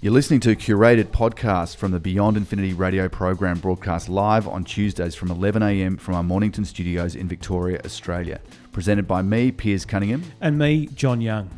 You're listening to a curated podcast from the Beyond Infinity radio program broadcast live on Tuesdays from 11am from our Mornington studios in Victoria, Australia. Presented by me, Piers Cunningham. And me, John Young.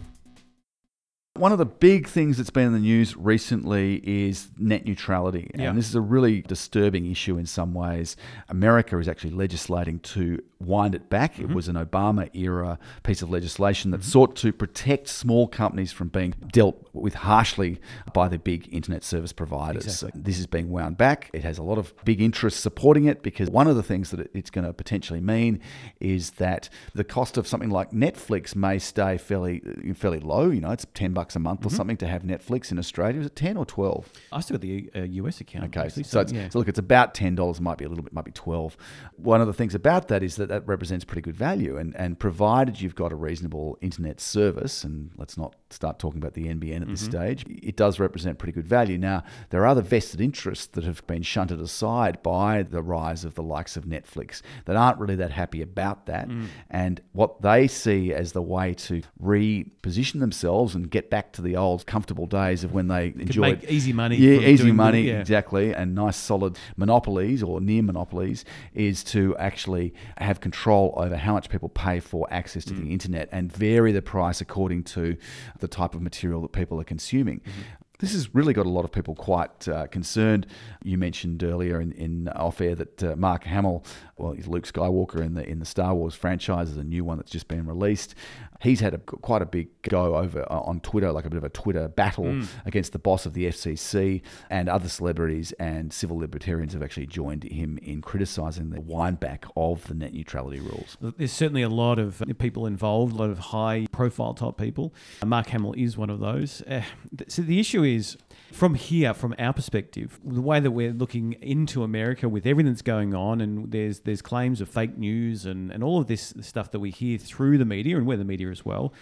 One of the big things that's been in the news recently is net neutrality. And Yeah. this is a really disturbing issue in some ways. America is actually legislating to wind it back. Mm-hmm. It was an Obama era piece of legislation that sought to protect small companies from being dealt with harshly by the big internet service providers. Exactly. This is being wound back. It has a lot of big interests supporting it because one of the things that it's going to potentially mean is that the cost of something like Netflix may stay fairly fairly low. You know, it's ten bucks a month or something to have Netflix in Australia. Is it ten or twelve? I still got the uh, US account. Okay, actually, so, it's, yeah. so look, it's about ten dollars. Might be a little bit, might be twelve. One of the things about that is that that represents pretty good value, and and provided you've got a reasonable internet service, and let's not start talking about the NBN at this Mm-hmm. stage, it does represent pretty good value. Now there are other vested interests that have been shunted aside by the rise of the likes of Netflix that aren't really that happy about that, Mm. and what they see as the way to reposition themselves and get back to the old comfortable days of when they enjoyed make easy money Yeah, easy money, yeah. exactly, and nice solid monopolies or near monopolies is to actually have control over how much people pay for access to Mm. the internet and vary the price according to the type of material that people are consuming. Mm-hmm. This has really got a lot of people quite uh, concerned. You mentioned earlier in, in off air that uh, Mark Hamill, well, he's Luke Skywalker in the in the Star Wars franchise, is a new one that's just been released. He's had a, quite a big go over uh, on Twitter, like a bit of a Twitter battle Mm. against the boss of the FCC, and other celebrities and civil libertarians have actually joined him in criticising the windback of the net neutrality rules. There's certainly a lot of people involved, a lot of high profile type people. Uh, Mark Hamill is one of those. Uh, so the issue is from here, from our perspective, the way that we're looking into America with everything that's going on, and there's there's claims of fake news and, and all of this stuff that we hear through the media, and we're the media as well,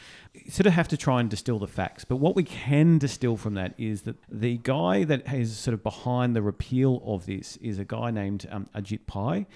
sort of have to try and distill the facts. But what we can distill from that is that the guy that is sort of behind the repeal of this is a guy named um, Ajit Pai.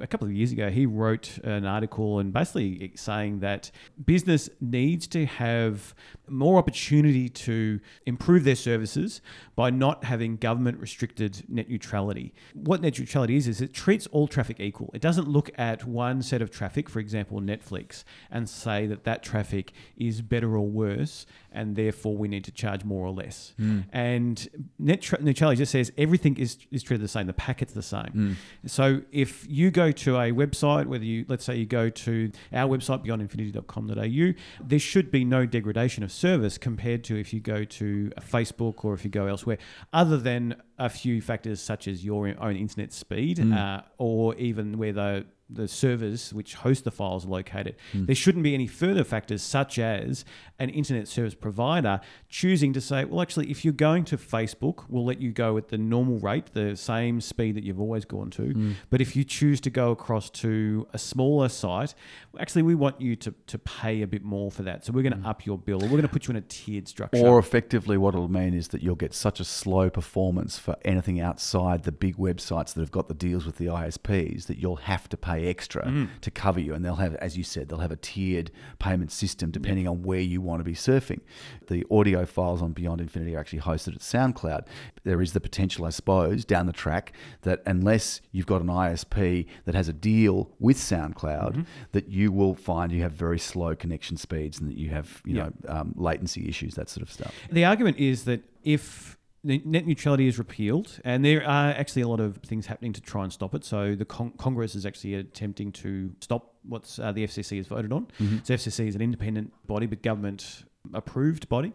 A couple of years ago, he wrote an article and basically saying that business needs to have more opportunity to improve their services by not having government restricted net neutrality. What net neutrality is, is it treats all traffic equal. It doesn't look at one set of traffic, for example, Netflix, and say that that traffic is better or worse, and therefore we need to charge more or less. Hmm. And net tra- neutrality just says everything is, is treated the same, the packet's the same. Hmm. So if you go to a website, whether you, let's say you go to our website, beyondinfinity.com.au, there should be no degradation of service compared to if you go to Facebook or if you go elsewhere, other than a few factors such as your own internet speed mm. uh, or even where the the servers which host the files are located. Mm. There shouldn't be any further factors such as an internet service provider choosing to say, well, actually, if you're going to Facebook, we'll let you go at the normal rate, the same speed that you've always gone to. Mm. But if you choose to go across to a smaller site, actually, we want you to, to pay a bit more for that. So we're going to up your bill or we're going to put you in a tiered structure. Or effectively, what it'll mean is that you'll get such a slow performance for anything outside the big websites that have got the deals with the ISPs that you'll have to pay extra Mm. to cover you. And they'll have, as you said, they'll have a tiered payment system depending on where you want to be surfing. The audio files on Beyond Infinity are actually hosted at SoundCloud. There is the potential, I suppose, down the track that unless you've got an ISP that has a deal with SoundCloud, Mm-hmm. that you will find you have very slow connection speeds and that you have, you Yeah. know, um, latency issues, that sort of stuff. The argument is that if net neutrality is repealed, and there are actually a lot of things happening to try and stop it. So the con- Congress is actually attempting to stop what uh, the FCC has voted on. So FCC is an independent body, but government approved body.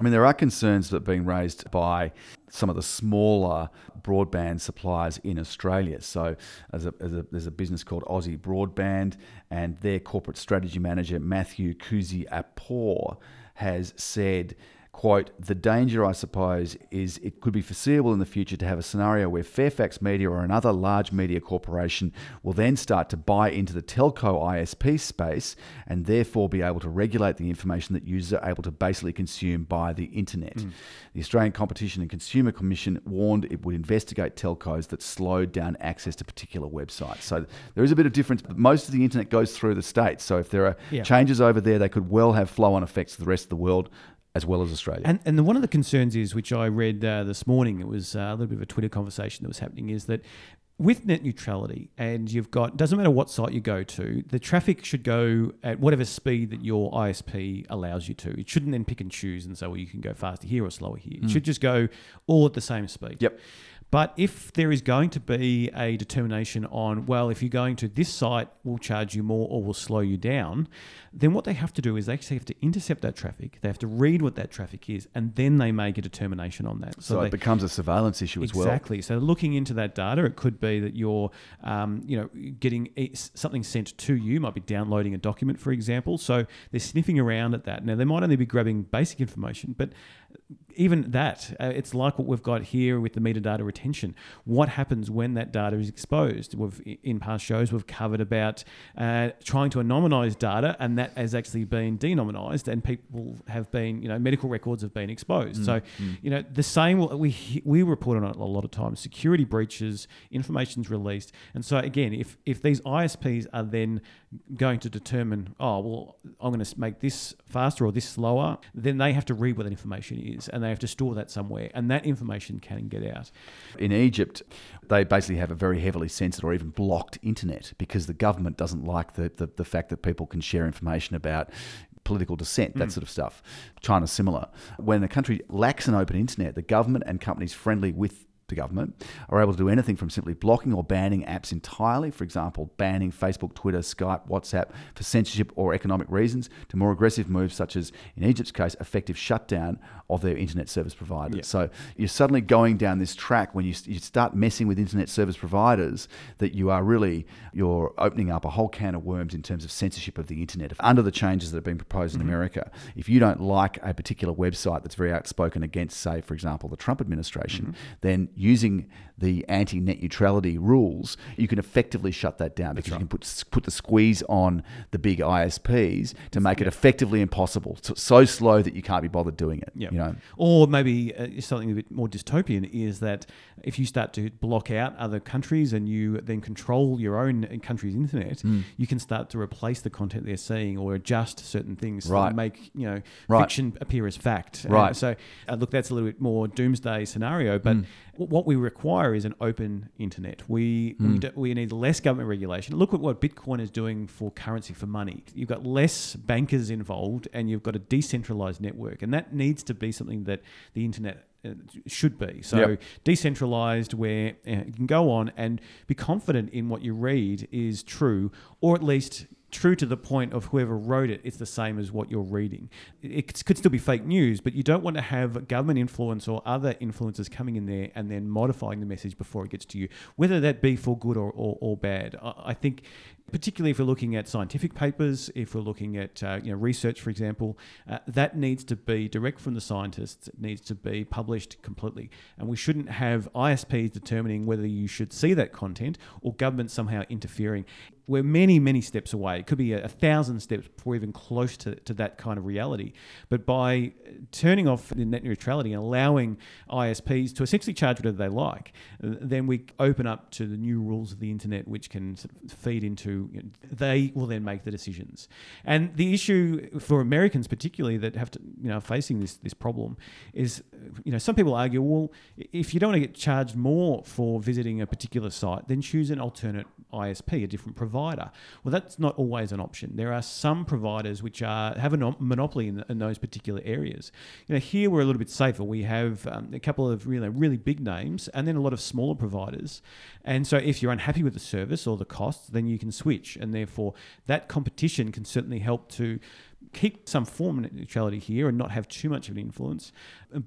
I mean, there are concerns that are being raised by some of the smaller broadband suppliers in Australia. So, as a, as a, there's a business called Aussie Broadband, and their corporate strategy manager, Matthew Kuzi Apor, has said quote, the danger, I suppose, is it could be foreseeable in the future to have a scenario where Fairfax Media or another large media corporation will then start to buy into the telco ISP space and therefore be able to regulate the information that users are able to basically consume by the internet. Hmm. The Australian Competition and Consumer Commission warned it would investigate telcos that slowed down access to particular websites. So there is a bit of difference, but most of the internet goes through the states. So if there are Yeah. changes over there, they could well have flow on effects to the rest of the world as well as Australia. And, and the, one of the concerns is, which I read uh, this morning, it was uh, a little bit of a Twitter conversation that was happening, is that with net neutrality, and you've got doesn't matter what site you go to, the traffic should go at whatever speed that your ISP allows you to. It shouldn't then pick and choose and say, well, you can go faster here or slower here. It should just go all at the same speed. Yep. But if there is going to be a determination on, well, if you're going to this site, we'll charge you more or we'll slow you down, then what they have to do is they actually have to intercept that traffic. They have to read what that traffic is, and then they make a determination on that. so they, it becomes a surveillance issue as well. Exactly. So looking into that data, it could be that you're, um, you know, getting something sent to you. Might be downloading a document, for example. So they're sniffing around at that. Now they might only be grabbing basic information, but even that, uh, it's like what we've got here with the metadata retention. What happens when that data is exposed? We've in past shows we've covered about uh, trying to anonymize data, and that has actually been denominized, and people have been, you know, medical records have been exposed. so, you know, the same we we report on it a lot of times. Security breaches, information's released, and so again, if if these ISPs are then going to determine, oh well, I'm going to make this faster or this slower, then they have to read what that information is, and they have to store that somewhere, and that information can get out. In Egypt, they basically have a very heavily censored or even blocked internet because the government doesn't like the, the, the fact that people can share information about political dissent, that mm. sort of stuff. China's similar. When a country lacks an open internet, the government and companies friendly with the government are able to do anything from simply blocking or banning apps entirely, for example, banning Facebook, Twitter, Skype, WhatsApp for censorship or economic reasons, to more aggressive moves such as, in Egypt's case, effective shutdown of their internet service providers. Yeah. So you're suddenly going down this track when you, you start messing with internet service providers that you are really you're opening up a whole can of worms in terms of censorship of the internet. Under the changes that have been proposed in mm-hmm. America, if you don't like a particular website that's very outspoken against, say, for example, the Trump administration, mm-hmm. then using the anti-net neutrality rules, you can effectively shut that down because you can put put the squeeze on the big ISPs to make it effectively impossible, so, so slow that you can't be bothered doing it. Yeah. You know, Or maybe uh, something a bit more dystopian is that if you start to block out other countries and you then control your own country's internet, Hmm. you can start to replace the content they're seeing or adjust certain things Right. to make you know Right. fiction appear as fact. Right. And so uh, look, that's a little bit more doomsday scenario, but w- what we require is an open internet. We Hmm. we, do, we need less government regulation. Look at what Bitcoin is doing for currency for money. You've got less bankers involved, and you've got a decentralized network, and that needs to be something that the internet uh, should be. So Yep. decentralized, where uh, you can go on and be confident in what you read is true, or at least true to the point of whoever wrote it, it's the same as what you're reading. It could still be fake news, but you don't want to have government influence or other influences coming in there and then modifying the message before it gets to you, whether that be for good or, or, or bad. I, I think particularly if we're looking at scientific papers, if we're looking at uh, you know research, for example, uh, that needs to be direct from the scientists. It needs to be published completely, and we shouldn't have ISPs determining whether you should see that content or government somehow interfering. We're many, many steps away. It could be a, a thousand steps before even close to, to that kind of reality. But by turning off the net neutrality and allowing ISPs to essentially charge whatever they like, then we open up to the new rules of the internet, which can sort of feed into. You know, they will then make the decisions. And the issue for Americans, particularly, that have to you know facing this this problem, is you know some people argue, well, if you don't want to get charged more for visiting a particular site, then choose an alternate ISP, a different provider. Well, that's not always an option. There are some providers which are have a no- monopoly in, in those particular areas. You know, here we're a little bit safer. We have um, a couple of really really big names, and then a lot of smaller providers. And so, if you're unhappy with the service or the costs, then you can switch, and therefore that competition can certainly help to keep some form of neutrality here and not have too much of an influence.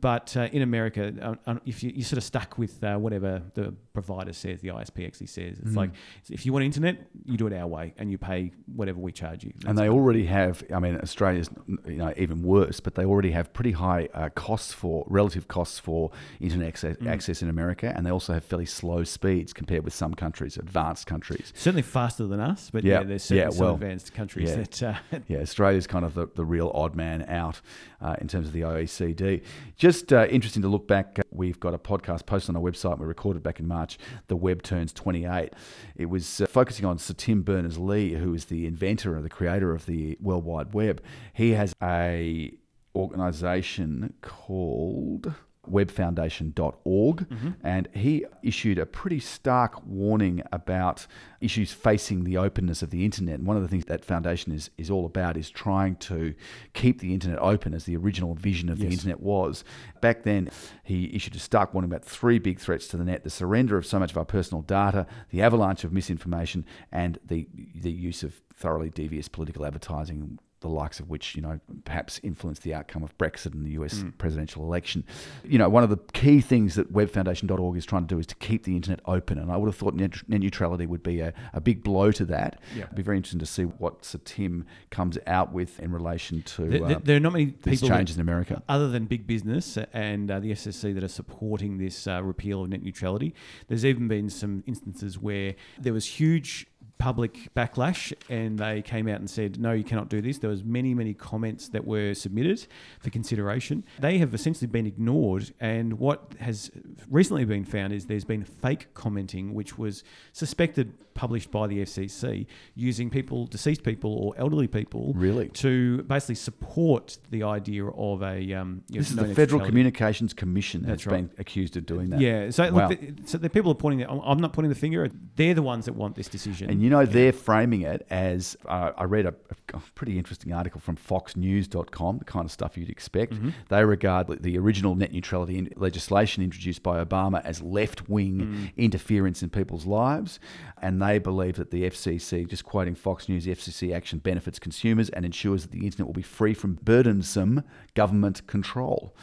But uh, in America, uh, uh, if you, you're sort of stuck with uh, whatever the provider says, the ISP actually says, it's like if you want internet, you do it our way and you pay whatever we charge you. and they already have. I mean, Australia's you know even worse, but they already have pretty high uh, costs for relative costs for internet access, Mm. access in America, and they also have fairly slow speeds compared with some countries, advanced countries. certainly faster than us, but Yeah, yeah, there's certainly yeah, some well, advanced countries yeah. that uh, Yeah, Australia's kind of the, the real odd man out uh, in terms of the OECD. Just uh, interesting to look back. Uh, we've got a podcast posted on our website. We recorded back in March. The Web Turns 28. It was uh, focusing on Sir Tim Berners-Lee, who is the inventor and the creator of the World Wide Web. He has a organization called webfoundation.org mm-hmm. and he issued a pretty stark warning about issues facing the openness of the internet. And one of the things that foundation is, is all about is trying to keep the internet open as the original vision of the internet was. Back then he issued a stark warning about three big threats to the net the surrender of so much of our personal data the avalanche of misinformation and the the use of thoroughly devious political advertising the likes of which, you know, perhaps influenced the outcome of Brexit and the US presidential election. You know, one of the key things that webfoundation.org is trying to do is to keep the internet open. And I would have thought net, neutrality would be a, a big blow to that. Yeah. It'd be very interesting to see what Sir Tim comes out with in relation to There, uh, there- are not many these changes in America. other than big business and uh, the FCC that are supporting this uh, repeal of net neutrality. There's even been some instances where there was huge public backlash and they came out and said no you cannot do this there was many many comments that were submitted for consideration they have essentially been ignored and what has recently been found is there's been fake commenting which was suspected published by the FCC using people deceased people or elderly people Really? to basically support the idea of a. Um, you know, This is the Federal. Communications Commission has That's right. been accused of doing that. Yeah, so Wow. look, the, so the people are pointing. The, I'm not pointing the finger. They're the ones that want this decision. And you know, they're framing it as uh, I read a, a pretty interesting article from FoxNews.com, the kind of stuff you'd expect. Mm-hmm. They regard the- original net neutrality legislation introduced by Obama as left wing Mm. interference in people's lives. And they believe that the FCC, just quoting Fox News, the FCC action benefits consumers and ensures that the internet will be free from burdensome government control.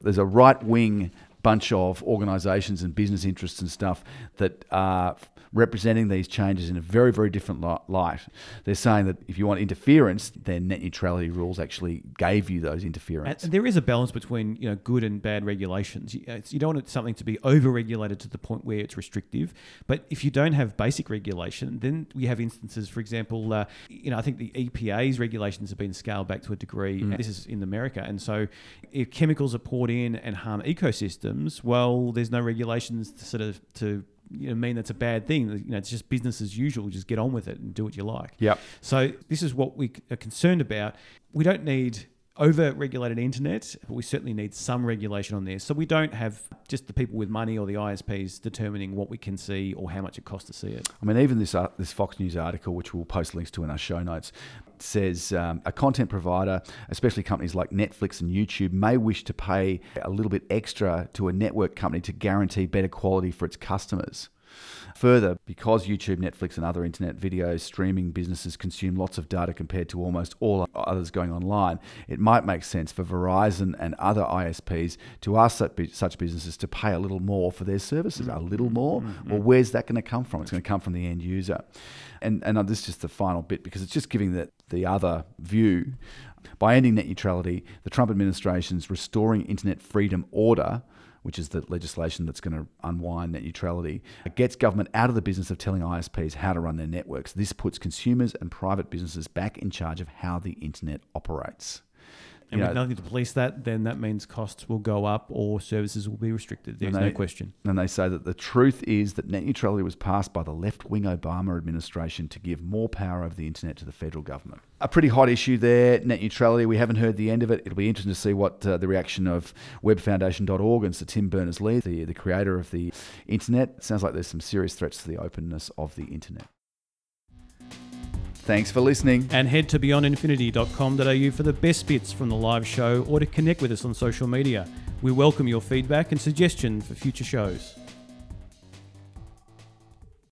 There's a right wing bunch of organisations and business interests and stuff that are representing these changes in a very, very different light. They're saying that if you want interference, then net neutrality rules actually gave you those interference. And there is a balance between you know good and bad regulations. You, don't want something to be over-regulated to the point where it's restrictive. But if you don't have basic regulation, then we have instances, for example, uh, you know I think the EPA's regulations have been scaled back to a degree. And this is in America, and so if chemicals are poured in and harm ecosystems, well, there's no regulations to sort of to you know, mean that's a bad thing. You know, it's just business as usual. Just get on with it and do what you like. Yeah. So this is what we are concerned about. We don't need over-regulated internet, but we certainly need some regulation on there. So we don't have just the people with money or the ISPs determining what we can see or how much it costs to see it. I mean, even this uh, this Fox News article, which we'll post links to in our show notes, says um, a content provider, especially companies like Netflix and YouTube, may wish to pay a little bit extra to a network company to guarantee better quality for its customers. Further, because YouTube, Netflix, and other internet video streaming businesses consume lots of data compared to almost all others going online, it might make sense for Verizon and other ISPs to ask such businesses to pay a little more for their services. A little mm-hmm. more? Mm-hmm. Well, where's that going to come from? It's going to come from the end user. And, and uh, this is just the final bit because it's just giving the, the other view. By ending net neutrality, the Trump administration's Restoring Internet Freedom Order which is the legislation that's going to unwind net neutrality, it gets government out of the business of telling ISPs how to run their networks. This puts consumers and private businesses back in charge of how the internet operates. And with know, nothing to police that, then that means costs will go up or services will be restricted. There's they- no question. And they say that the truth is that net neutrality was passed by the left wing Obama administration to give more power over the internet to the federal government. A pretty hot issue there, net neutrality. We haven't heard the end of it. It'll be interesting to see what uh, the reaction of webfoundation.org and Sir Tim Berners Lee, the, the creator of the internet. It sounds like there's some serious threats to the openness of the internet. Thanks for listening. And head to beyondinfinity.com.au for the best bits from the live show or to connect with us on social media. We welcome your feedback and suggestions for future shows.